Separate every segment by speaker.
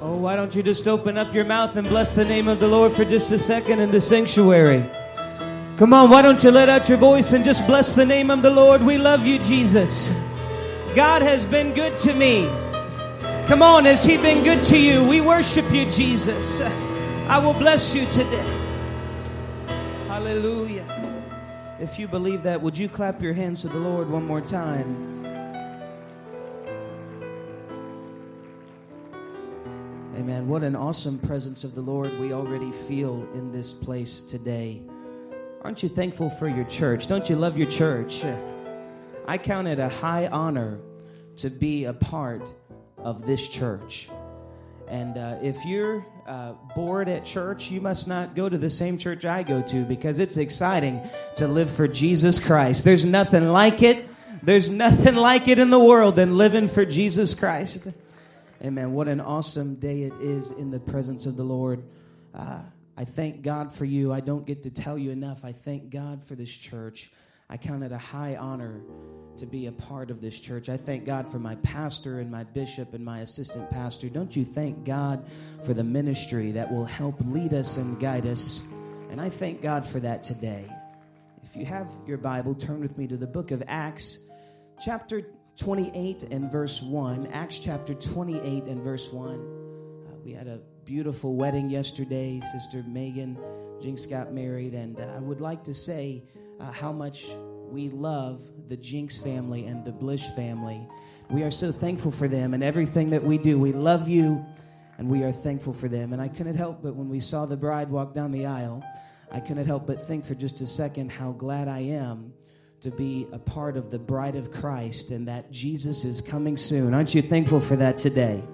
Speaker 1: Oh, why don't you just open up your mouth and bless the name of the Lord for just a second in the sanctuary? Come on, why don't you let out your voice and just bless the name of the Lord? We love you, Jesus. God has been good to me. Come on, has He been good to you? We worship you, Jesus. I will bless you today. Hallelujah. If you believe that, would you clap your hands to the Lord one more time? Amen. What an awesome presence of the Lord we already feel in this place today. Aren't you thankful for your church? Don't you love your church? I count it a high honor to be a part of this church. And uh, if you're uh, bored at church, you must not go to the same church I go to because it's exciting to live for Jesus Christ. There's nothing like it. There's nothing like it in the world than living for Jesus Christ. Amen. What an awesome day it is in the presence of the Lord. Uh, I thank God for you. I don't get to tell you enough. I thank God for this church. I count it a high honor to be a part of this church. I thank God for my pastor and my bishop and my assistant pastor. Don't you thank God for the ministry that will help lead us and guide us? And I thank God for that today. If you have your Bible, turn with me to the book of Acts, chapter 28 and verse 1. Acts chapter 28 and verse 1. Uh, we had a beautiful wedding yesterday. Sister Megan Jinx got married, and uh, I would like to say uh, how much we love the Jinx family and the Blish family. We are so thankful for them and everything that we do. We love you, and we are thankful for them. And I couldn't help but when we saw the bride walk down the aisle, I couldn't help but think for just a second how glad I am to be a part of the bride of Christ and that Jesus is coming soon. Aren't you thankful for that today?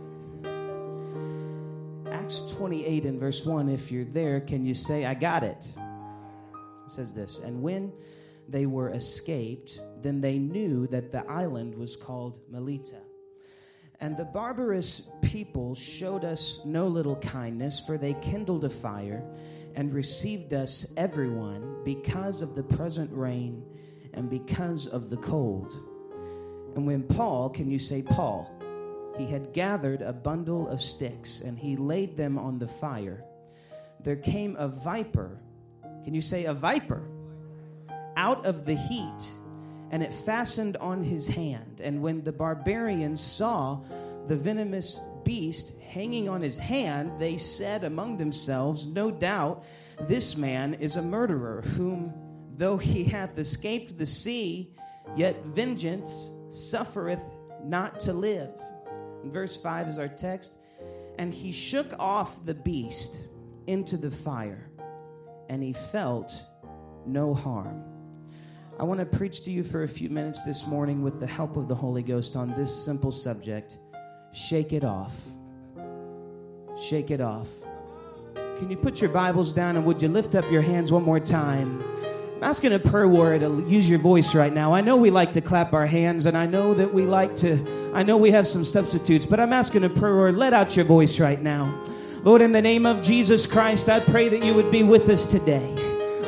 Speaker 1: Acts 28 and verse 1, if you're there, can you say, I got it? It says this, and when they were escaped, then they knew that the island was called Melita. And the barbarous people showed us no little kindness, for they kindled a fire and received us, everyone, because of the present rain and because of the cold. And when Paul, can you say Paul? He had gathered a bundle of sticks and he laid them on the fire. There came a viper. Can you say a viper? Out of the heat, and it fastened on his hand. And when the barbarians saw the venomous beast hanging on his hand, they said among themselves, No doubt this man is a murderer, whom though he hath escaped the sea, yet vengeance suffereth not to live. And verse 5 is our text. And he shook off the beast into the fire, and he felt no harm. I want to preach to you for a few minutes this morning with the help of the Holy Ghost on this simple subject shake it off. Shake it off. Can you put your Bibles down and would you lift up your hands one more time? I'm asking a prayer warrior to use your voice right now. I know we like to clap our hands, and I know that we like to, I know we have some substitutes, but I'm asking a prayer warrior, let out your voice right now. Lord, in the name of Jesus Christ, I pray that you would be with us today.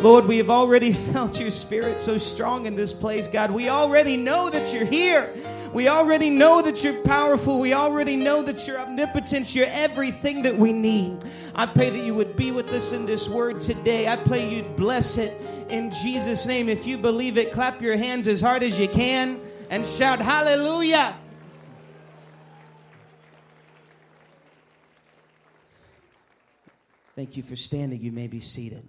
Speaker 1: Lord, we have already felt your spirit so strong in this place, God. We already know that you're here. We already know that you're powerful. We already know that you're omnipotent. You're everything that we need. I pray that you would be with us in this word today. I pray you'd bless it in Jesus' name. If you believe it, clap your hands as hard as you can and shout hallelujah. Thank you for standing. You may be seated.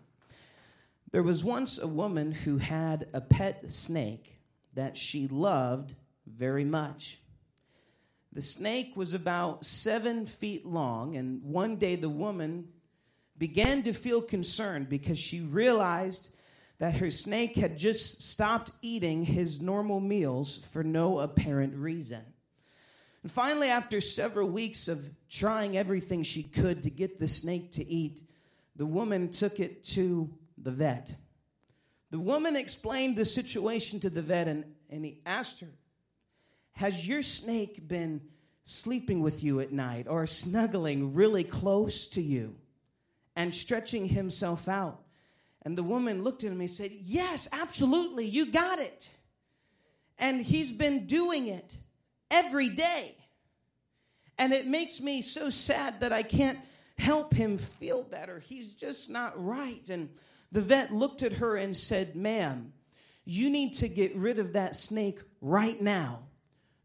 Speaker 1: There was once a woman who had a pet snake that she loved very much. The snake was about seven feet long, and one day the woman began to feel concerned because she realized that her snake had just stopped eating his normal meals for no apparent reason. And finally, after several weeks of trying everything she could to get the snake to eat, the woman took it to the vet. The woman explained the situation to the vet, and, and he asked her, Has your snake been sleeping with you at night or snuggling really close to you and stretching himself out? And the woman looked at him and said, Yes, absolutely, you got it. And he's been doing it every day. And it makes me so sad that I can't help him feel better. He's just not right. And the vet looked at her and said, Ma'am, you need to get rid of that snake right now.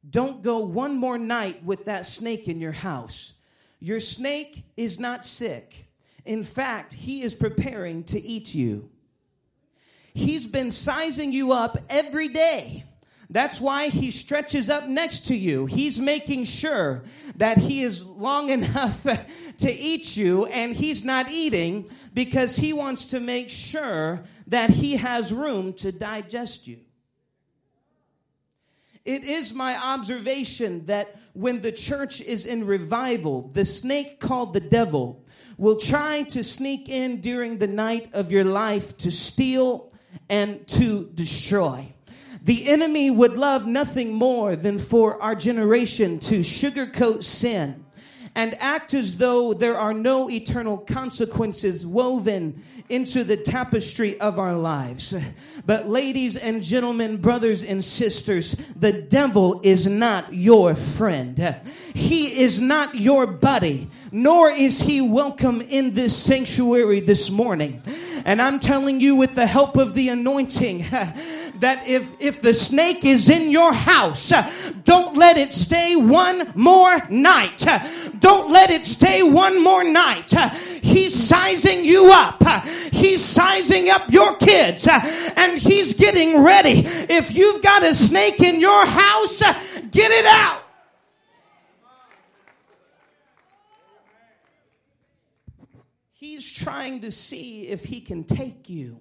Speaker 1: Don't go one more night with that snake in your house. Your snake is not sick. In fact, he is preparing to eat you. He's been sizing you up every day. That's why he stretches up next to you. He's making sure that he is long enough to eat you and he's not eating because he wants to make sure that he has room to digest you. It is my observation that when the church is in revival, the snake called the devil will try to sneak in during the night of your life to steal and to destroy. The enemy would love nothing more than for our generation to sugarcoat sin and act as though there are no eternal consequences woven into the tapestry of our lives. But, ladies and gentlemen, brothers and sisters, the devil is not your friend. He is not your buddy, nor is he welcome in this sanctuary this morning. And I'm telling you, with the help of the anointing, that if, if the snake is in your house, don't let it stay one more night. Don't let it stay one more night. He's sizing you up. He's sizing up your kids and he's getting ready. If you've got a snake in your house, get it out. He's trying to see if he can take you.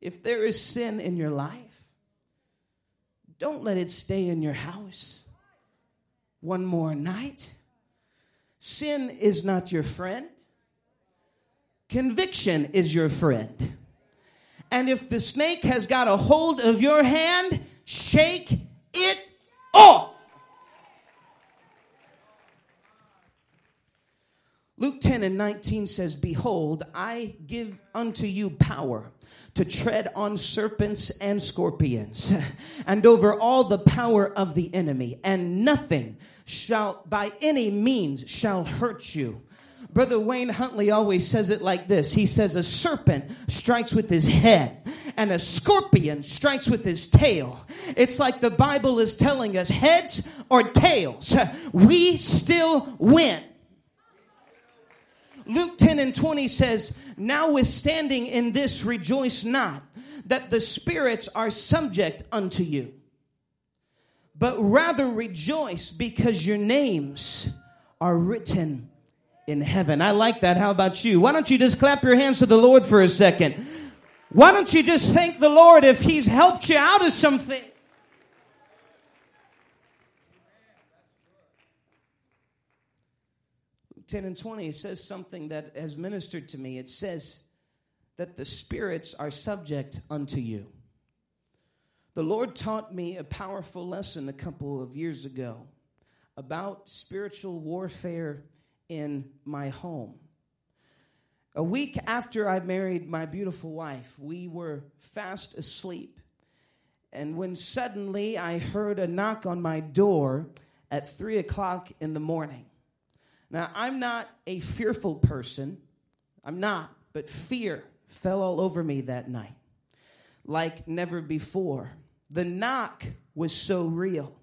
Speaker 1: If there is sin in your life, don't let it stay in your house one more night. Sin is not your friend, conviction is your friend. And if the snake has got a hold of your hand, shake it off. Luke 10 and 19 says, Behold, I give unto you power to tread on serpents and scorpions and over all the power of the enemy and nothing shall by any means shall hurt you Brother Wayne Huntley always says it like this. He says, A serpent strikes with his head, and a scorpion strikes with his tail. It's like the Bible is telling us heads or tails, we still win. Luke 10 and 20 says, Notwithstanding in this rejoice not that the spirits are subject unto you, but rather rejoice because your names are written in heaven. I like that. How about you? Why don't you just clap your hands to the Lord for a second? Why don't you just thank the Lord if He's helped you out of something? 10 and 20 it says something that has ministered to me. It says that the spirits are subject unto you. The Lord taught me a powerful lesson a couple of years ago about spiritual warfare in my home. A week after I married my beautiful wife, we were fast asleep. And when suddenly I heard a knock on my door at three o'clock in the morning. Now, I'm not a fearful person. I'm not, but fear fell all over me that night like never before. The knock was so real.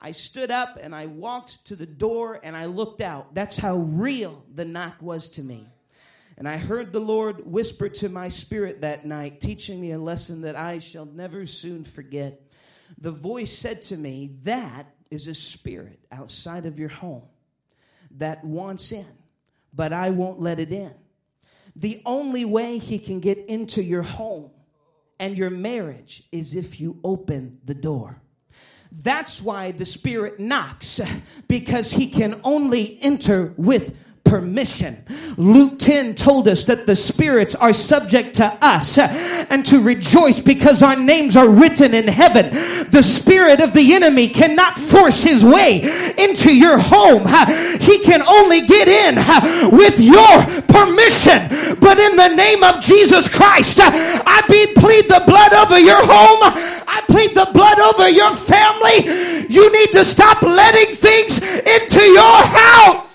Speaker 1: I stood up and I walked to the door and I looked out. That's how real the knock was to me. And I heard the Lord whisper to my spirit that night, teaching me a lesson that I shall never soon forget. The voice said to me, That is a spirit outside of your home that wants in, but I won't let it in. The only way he can get into your home and your marriage is if you open the door. That's why the Spirit knocks, because he can only enter with permission. Luke 10 told us that the spirits are subject to us and to rejoice because our names are written in heaven. The spirit of the enemy cannot force his way into your home. He can only get in with your permission. But in the name of Jesus Christ, I plead the blood over your home. I plead the blood over your family. You need to stop letting things into your house.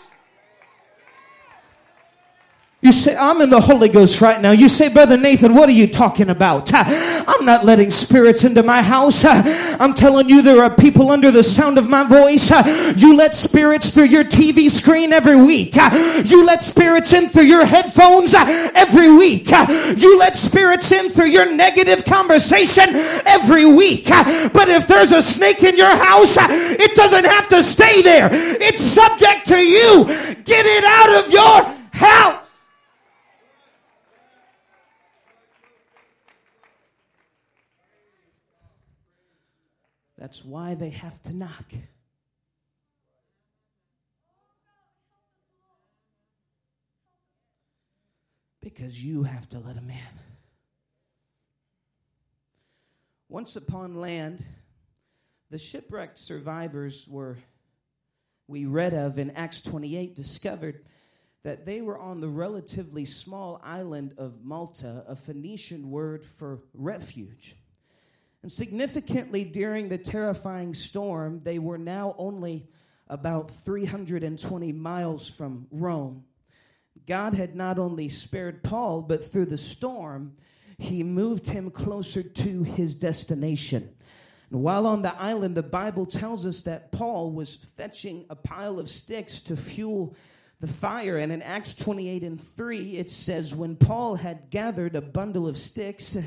Speaker 1: You say, I'm in the Holy Ghost right now. You say, Brother Nathan, what are you talking about? I'm not letting spirits into my house. I'm telling you, there are people under the sound of my voice. You let spirits through your TV screen every week. You let spirits in through your headphones every week. You let spirits in through your negative conversation every week. But if there's a snake in your house, it doesn't have to stay there. It's subject to you. Get it out of your house. That's why they have to knock. Because you have to let them in. Once upon land, the shipwrecked survivors were, we read of in Acts 28, discovered that they were on the relatively small island of Malta, a Phoenician word for refuge. And significantly, during the terrifying storm, they were now only about 320 miles from Rome. God had not only spared Paul, but through the storm, he moved him closer to his destination. And while on the island, the Bible tells us that Paul was fetching a pile of sticks to fuel the fire. And in Acts 28 and 3, it says, When Paul had gathered a bundle of sticks,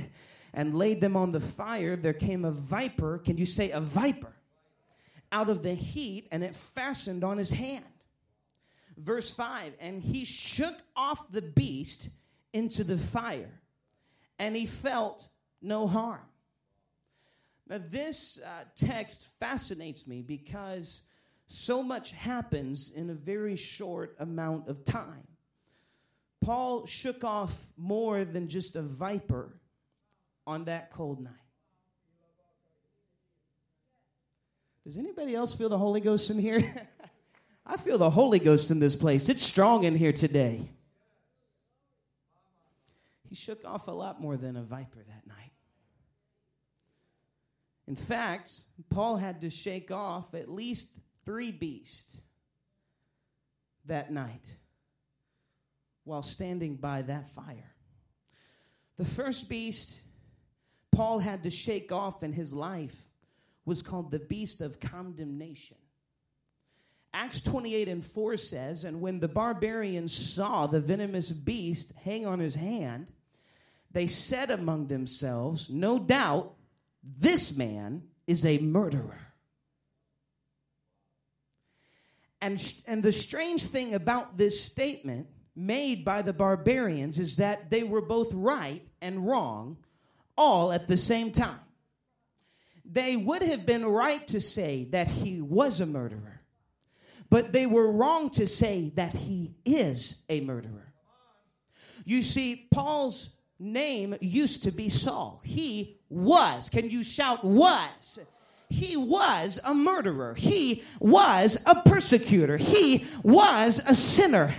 Speaker 1: and laid them on the fire, there came a viper. Can you say a viper? Out of the heat, and it fastened on his hand. Verse 5 And he shook off the beast into the fire, and he felt no harm. Now, this uh, text fascinates me because so much happens in a very short amount of time. Paul shook off more than just a viper on that cold night. Does anybody else feel the Holy Ghost in here? I feel the Holy Ghost in this place. It's strong in here today. He shook off a lot more than a viper that night. In fact, Paul had to shake off at least three beasts that night while standing by that fire. The first beast Paul had to shake off in his life was called the beast of condemnation. Acts 28 and 4 says, And when the barbarians saw the venomous beast hang on his hand, they said among themselves, No doubt this man is a murderer. And, and the strange thing about this statement made by the barbarians is that they were both right and wrong all at the same time. They would have been right to say that he was a murderer, but they were wrong to say that he is a murderer. You see, Paul's name used to be Saul. He was, can you shout, was? He was a murderer. He was a persecutor. He was a sinner.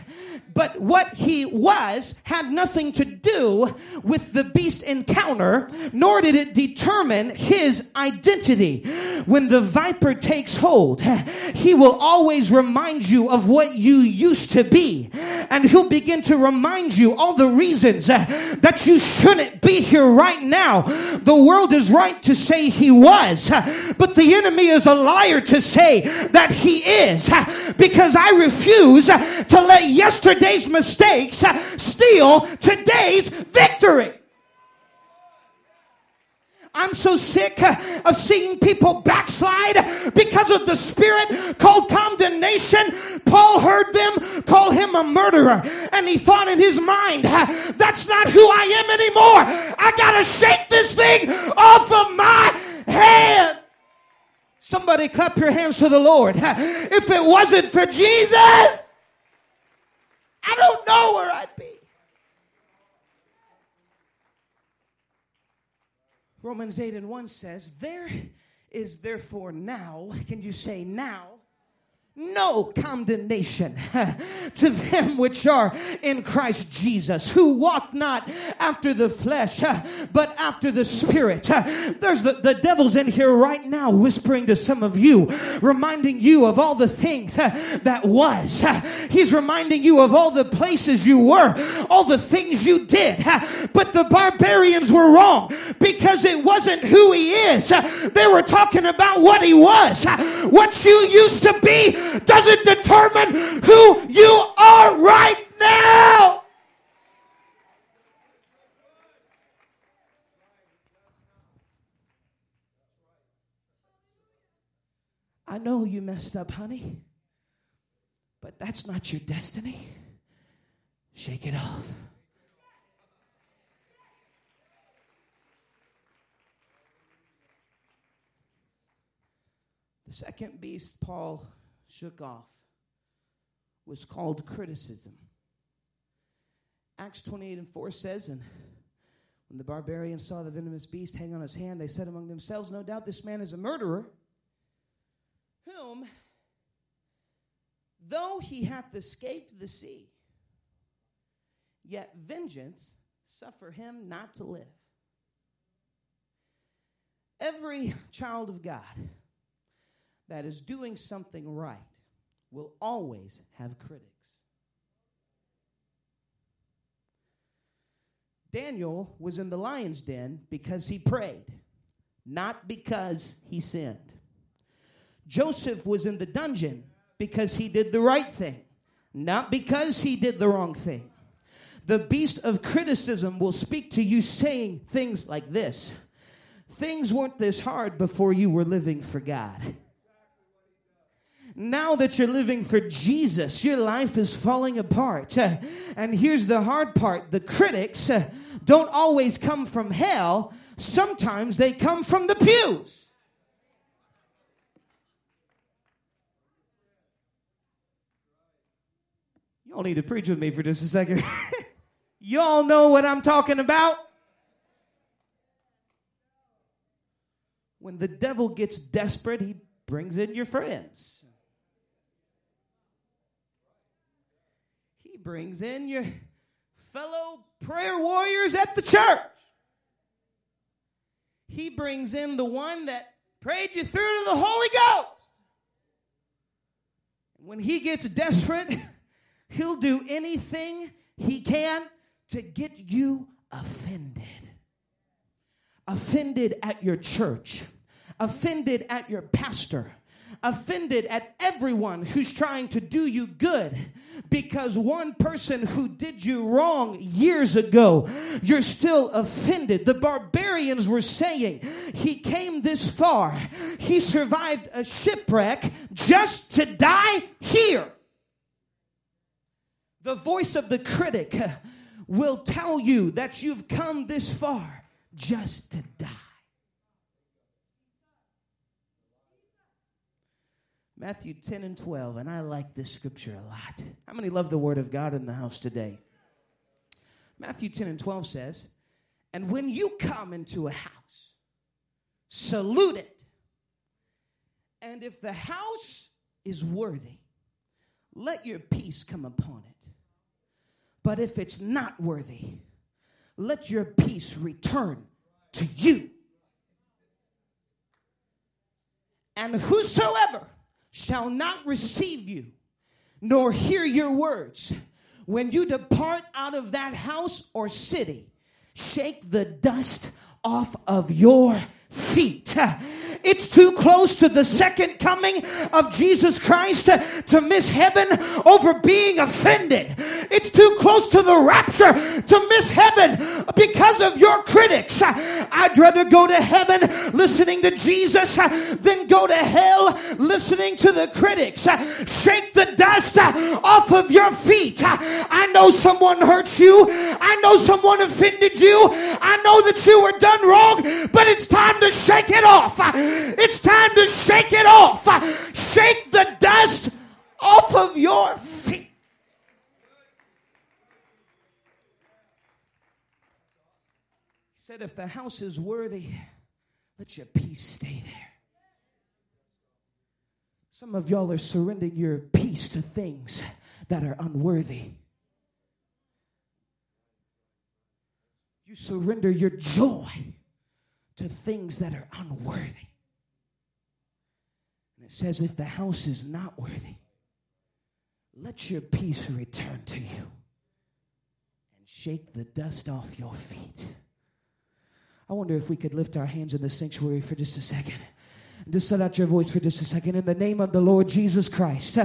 Speaker 1: But what he was had nothing to do with the beast encounter, nor did it determine his identity. When the viper takes hold, he will always remind you of what you used to be. And he'll begin to remind you all the reasons uh, that you shouldn't be here right now. The world is right to say he was, uh, but the enemy is a liar to say that he is. Uh, because I refuse to let yesterday yesterday's mistakes steal today's victory. I'm so sick of seeing people backslide because of the spirit called condemnation. Paul heard them call him a murderer, and he thought in his mind, that's not who I am anymore. I gotta shake this thing off of my head. Somebody clap your hands to the Lord. If it wasn't for Jesus, I don't know where I'd be. Romans 8 and 1 says, There is therefore now, can you say now, no condemnation to them which are in Christ Jesus, who walk not after the flesh, but after the spirit. There's the, the devil's in here right now whispering to some of you, reminding you of all the things that was. He's reminding you of all the places you were, all the things you did. But the barbarians were wrong because it wasn't who he is. They were talking about what he was. What you used to be doesn't determine who you are right now. I know you messed up, honey, but that's not your destiny. Shake it off. The second beast Paul shook off was called criticism. Acts 28 and 4 says, And when the barbarians saw the venomous beast hang on his hand, they said among themselves, No doubt this man is a murderer, whom, though he hath escaped the sea, yet vengeance suffer him not to live. Every child of God that is doing something right will always have critics. Daniel was in the lion's den because he prayed, not because he sinned. Joseph was in the dungeon because he did the right thing, not because he did the wrong thing. The beast of criticism will speak to you saying things like this Things weren't this hard before you were living for God. Now that you're living for Jesus, your life is falling apart. Uh, and here's the hard part the critics uh, don't always come from hell, sometimes they come from the pews. Y'all need to preach with me for just a second. Y'all know what I'm talking about? When the devil gets desperate, he brings in your friends. Brings in your fellow prayer warriors at the church. He brings in the one that prayed you through to the Holy Ghost. When he gets desperate, he'll do anything he can to get you offended. Offended at your church, offended at your pastor, offended at everyone who's trying to do you good because one person who did you wrong years ago, you're still offended. The barbarians were saying he came this far, he survived a shipwreck just to die here. The voice of the critic will tell you that you've come this far just to die. Matthew 10 and 12, and I like this scripture a lot. How many love the word of God in the house today? Matthew 10 and 12 says, And when you come into a house, salute it. And if the house is worthy, let your peace come upon it. But if it's not worthy, let your peace return to you. And whosoever shall not receive you, nor hear your words. When you depart out of that house or city, shake the dust off of your feet. It's too close to the second coming of Jesus Christ to, to miss heaven over being offended. It's too close to the rapture to miss heaven because of your critics. I'd rather go to heaven listening to Jesus than go to hell listening to the critics. Shake the dust off of your feet. I know someone hurt you. I know someone offended you. I know that you were done wrong, but it's time to shake it off. It's time to shake it off. Shake the dust off of your feet. He said, If the house is worthy, let your peace stay there. Some of y'all are surrendering your peace to things that are unworthy. You surrender your joy to things that are unworthy. It says, if the house is not worthy, let your peace return to you and shake the dust off your feet. I wonder if we could lift our hands in the sanctuary for just a second. Just let out your voice for just a second. In the name of the Lord Jesus Christ,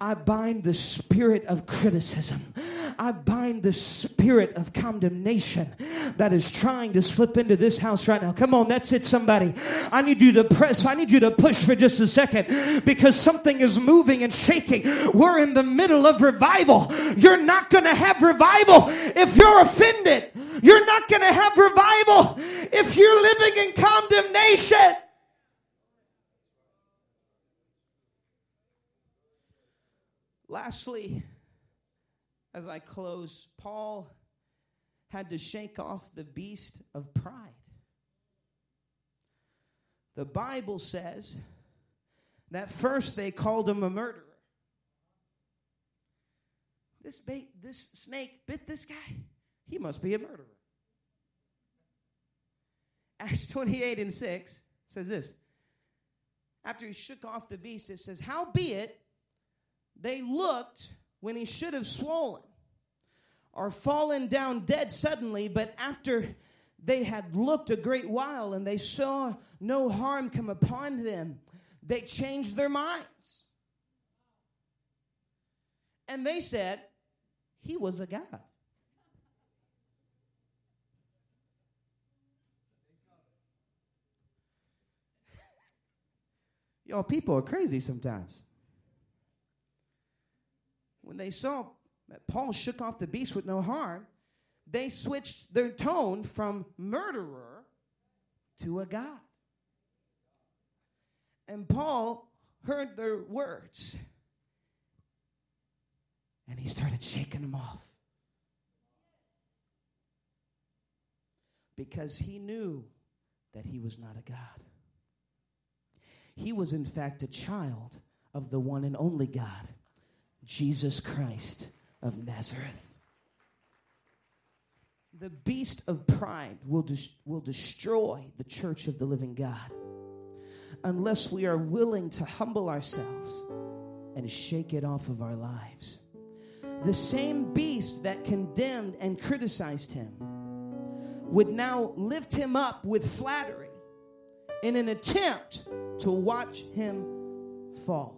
Speaker 1: I bind the spirit of criticism. I bind the spirit of condemnation that is trying to slip into this house right now. Come on, that's it, somebody. I need you to press, I need you to push for just a second because something is moving and shaking. We're in the middle of revival. You're not going to have revival if you're offended. You're not going to have revival if you're living in condemnation. Lastly, as I close, Paul had to shake off the beast of pride. The Bible says that first they called him a murderer. This bait, this snake bit this guy. He must be a murderer. Acts 28 and 6 says this. After he shook off the beast, it says, Howbeit, they looked when he should have swollen or fallen down dead suddenly, but after they had looked a great while and they saw no harm come upon them, they changed their minds. And they said, He was a God. Y'all, people are crazy sometimes when they saw Paul shook off the beast with no harm, they switched their tone from murderer to a God. And Paul heard their words and he started shaking them off. Because he knew that he was not a God. He was, in fact, a child of the one and only God Jesus Christ of Nazareth. The beast of pride will, des- will destroy the church of the living God unless we are willing to humble ourselves and shake it off of our lives. The same beast that condemned and criticized him would now lift him up with flattery in an attempt to watch him fall.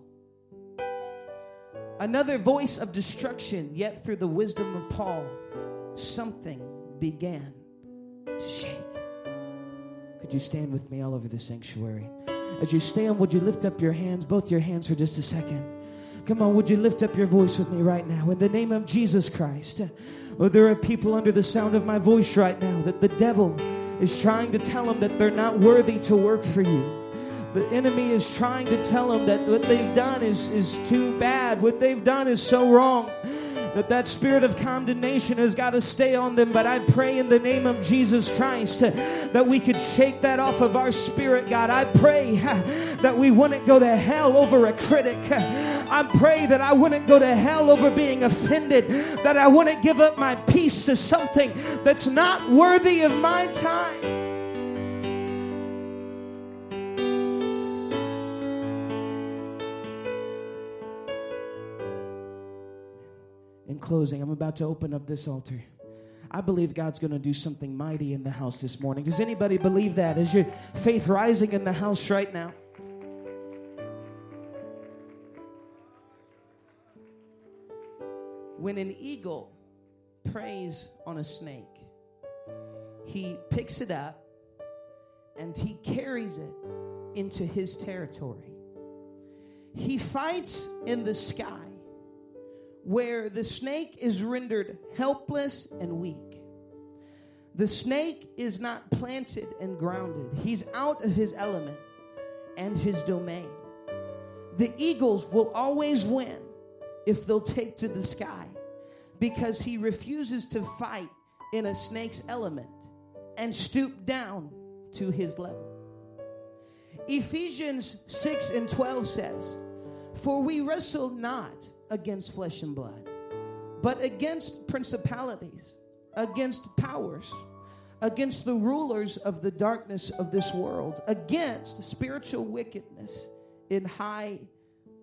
Speaker 1: Another voice of destruction, yet through the wisdom of Paul, something began to shake. Could you stand with me all over the sanctuary? As you stand, would you lift up your hands, both your hands for just a second? Come on, would you lift up your voice with me right now? In the name of Jesus Christ. Oh, there are people under the sound of my voice right now that the devil is trying to tell them that they're not worthy to work for you. The enemy is trying to tell them that what they've done is, is too bad. What they've done is so wrong. That that spirit of condemnation has got to stay on them. But I pray in the name of Jesus Christ uh, that we could shake that off of our spirit, God. I pray uh, that we wouldn't go to hell over a critic. Uh, I pray that I wouldn't go to hell over being offended, that I wouldn't give up my peace to something that's not worthy of my time. Closing, I'm about to open up this altar. I believe God's going to do something mighty in the house this morning. Does anybody believe that? Is your faith rising in the house right now? When an eagle preys on a snake, he picks it up and he carries it into his territory. He fights in the sky where the snake is rendered helpless and weak. The snake is not planted and grounded, he's out of his element and his domain. The eagles will always win if they'll take to the sky because he refuses to fight in a snake's element and stoop down to his level. Ephesians 6 and 12 says, For we wrestle not against flesh and blood, but against principalities, against powers, against the rulers of the darkness of this world, against spiritual wickedness in high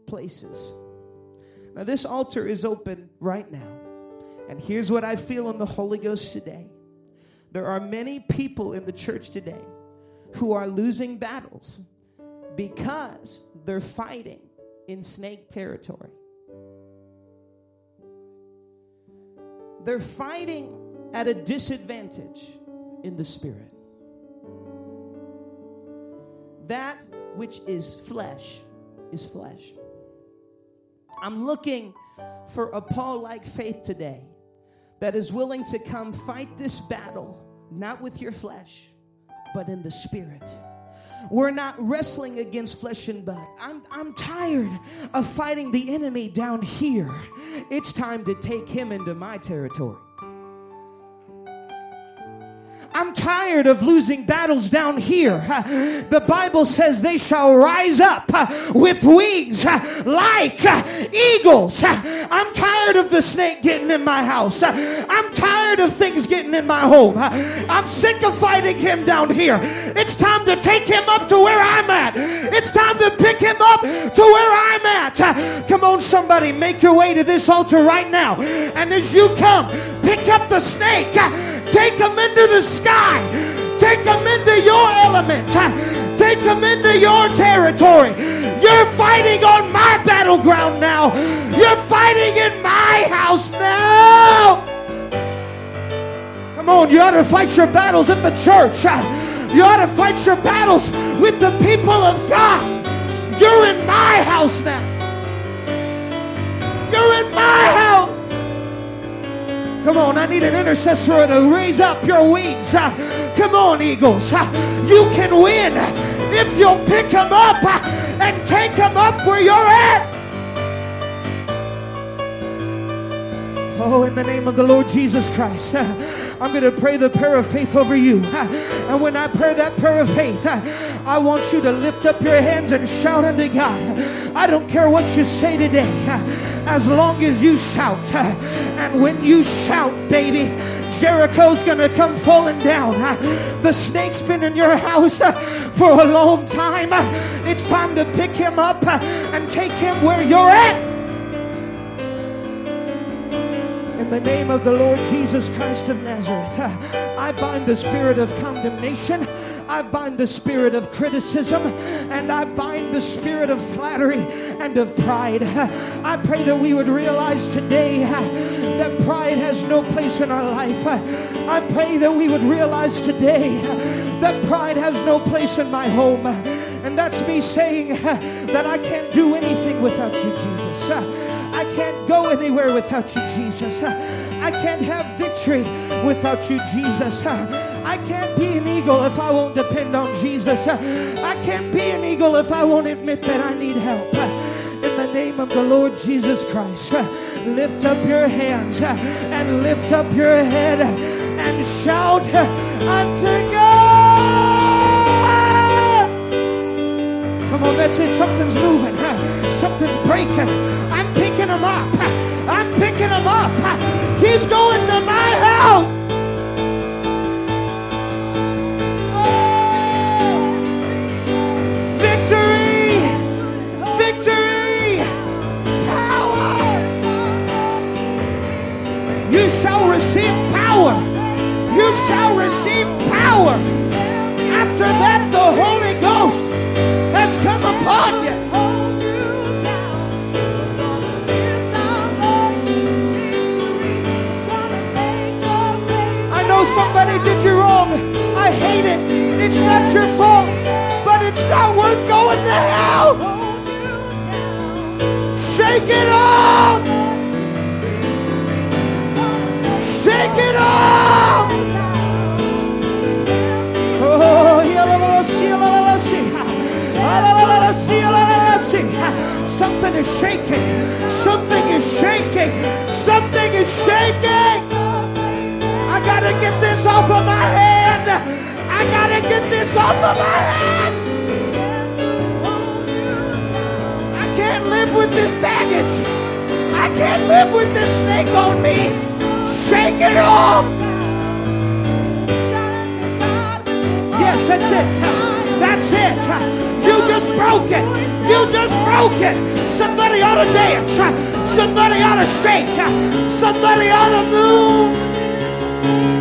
Speaker 1: places. Now, this altar is open right now. And here's what I feel in the Holy Ghost today there are many people in the church today who are losing battles because they're fighting in snake territory. They're fighting at a disadvantage in the spirit. That which is flesh is flesh. I'm looking for a Paul like faith today that is willing to come fight this battle, not with your flesh, but in the spirit. We're not wrestling against flesh and blood. I'm, I'm tired of fighting the enemy down here. It's time to take him into my territory. I'm tired of losing battles down here. The Bible says they shall rise up with wings like eagles. I'm tired of the snake getting in my house. I'm tired of things getting in my home. I'm sick of fighting him down here. It's time to take him up to where I'm at. It's time to pick him up to where I'm at. Come on, somebody, make your way to this altar right now. And as you come, pick up the snake Take them into the sky. Take them into your element. Take them into your territory. You're fighting on my battleground now. You're fighting in my house now. Come on, you ought to fight your battles at the church. You ought to fight your battles with the people of God. You're in my house now. You're in my house. Come on, I need an intercessor to raise up your wings. Uh, come on, Eagles. Uh, you can win if you'll pick them up uh, and take them up where you're at. Oh, in the name of the Lord Jesus Christ. I'm going to pray the prayer of faith over you. And when I pray that prayer of faith, I want you to lift up your hands and shout unto God. I don't care what you say today, as long as you shout. And when you shout, baby, Jericho's gonna come falling down. The snake's been in your house for a long time. It's time to pick him up and take him where you're at. In the name of the Lord Jesus Christ of Nazareth, I bind the spirit of condemnation. I bind the spirit of criticism and I bind the spirit of flattery and of pride. I pray that we would realize today that pride has no place in our life. I pray that we would realize today that pride has no place in my home. And that's me saying that I can't do anything without you, Jesus. I can't go anywhere without you, Jesus. I can't have victory without you, Jesus. I can't be an eagle if I won't depend on Jesus. I can't be an eagle if I won't admit that I need help. In the name of the Lord Jesus Christ, lift up your hands and lift up your head and shout unto God. Come on, that's it. Something's moving. Something's breaking him up. I'm picking him up. He's going to my house. I can't live
Speaker 2: with this snake on me. Shake it off. Yes, that's it. That's it. You just broke it. You just broke it. Somebody ought to dance. Somebody ought to shake. Somebody ought to move.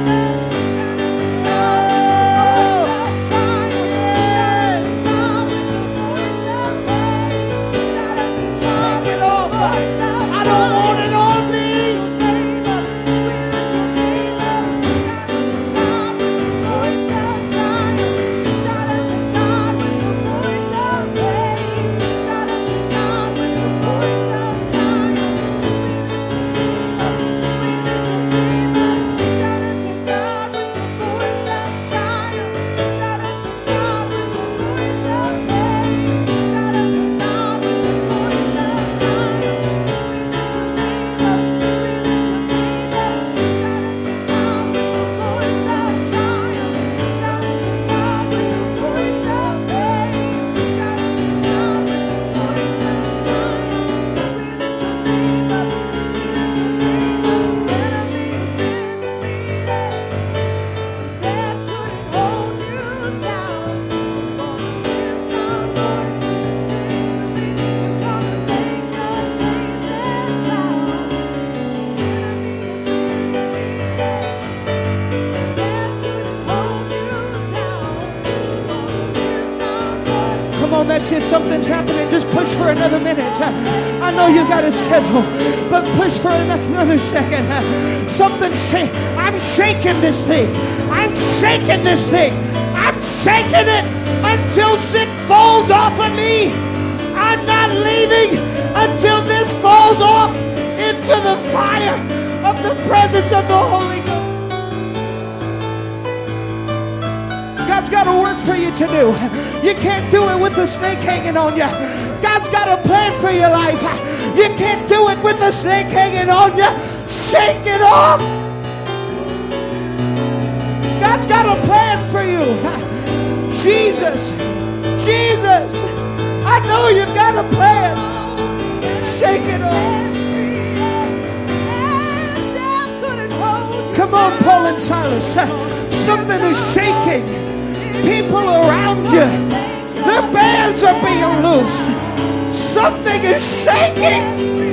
Speaker 2: Another minute. I know you got a schedule, but push for another second. Something shaking. I'm shaking this thing. I'm shaking this thing. I'm shaking it until it falls off of me. I'm not leaving until this falls off into the fire of the presence of the Holy Ghost. God's got a work for you to do. You can't do it with the snake hanging on you. God's got a plan for your life. You can't do it with a snake hanging on you. Shake it off. God's got a plan for you. Jesus, Jesus, I know you've got a plan. Shake it off. Come on, Paul and Silas. Something is shaking people around you. The bands are being loose. Something is shaking.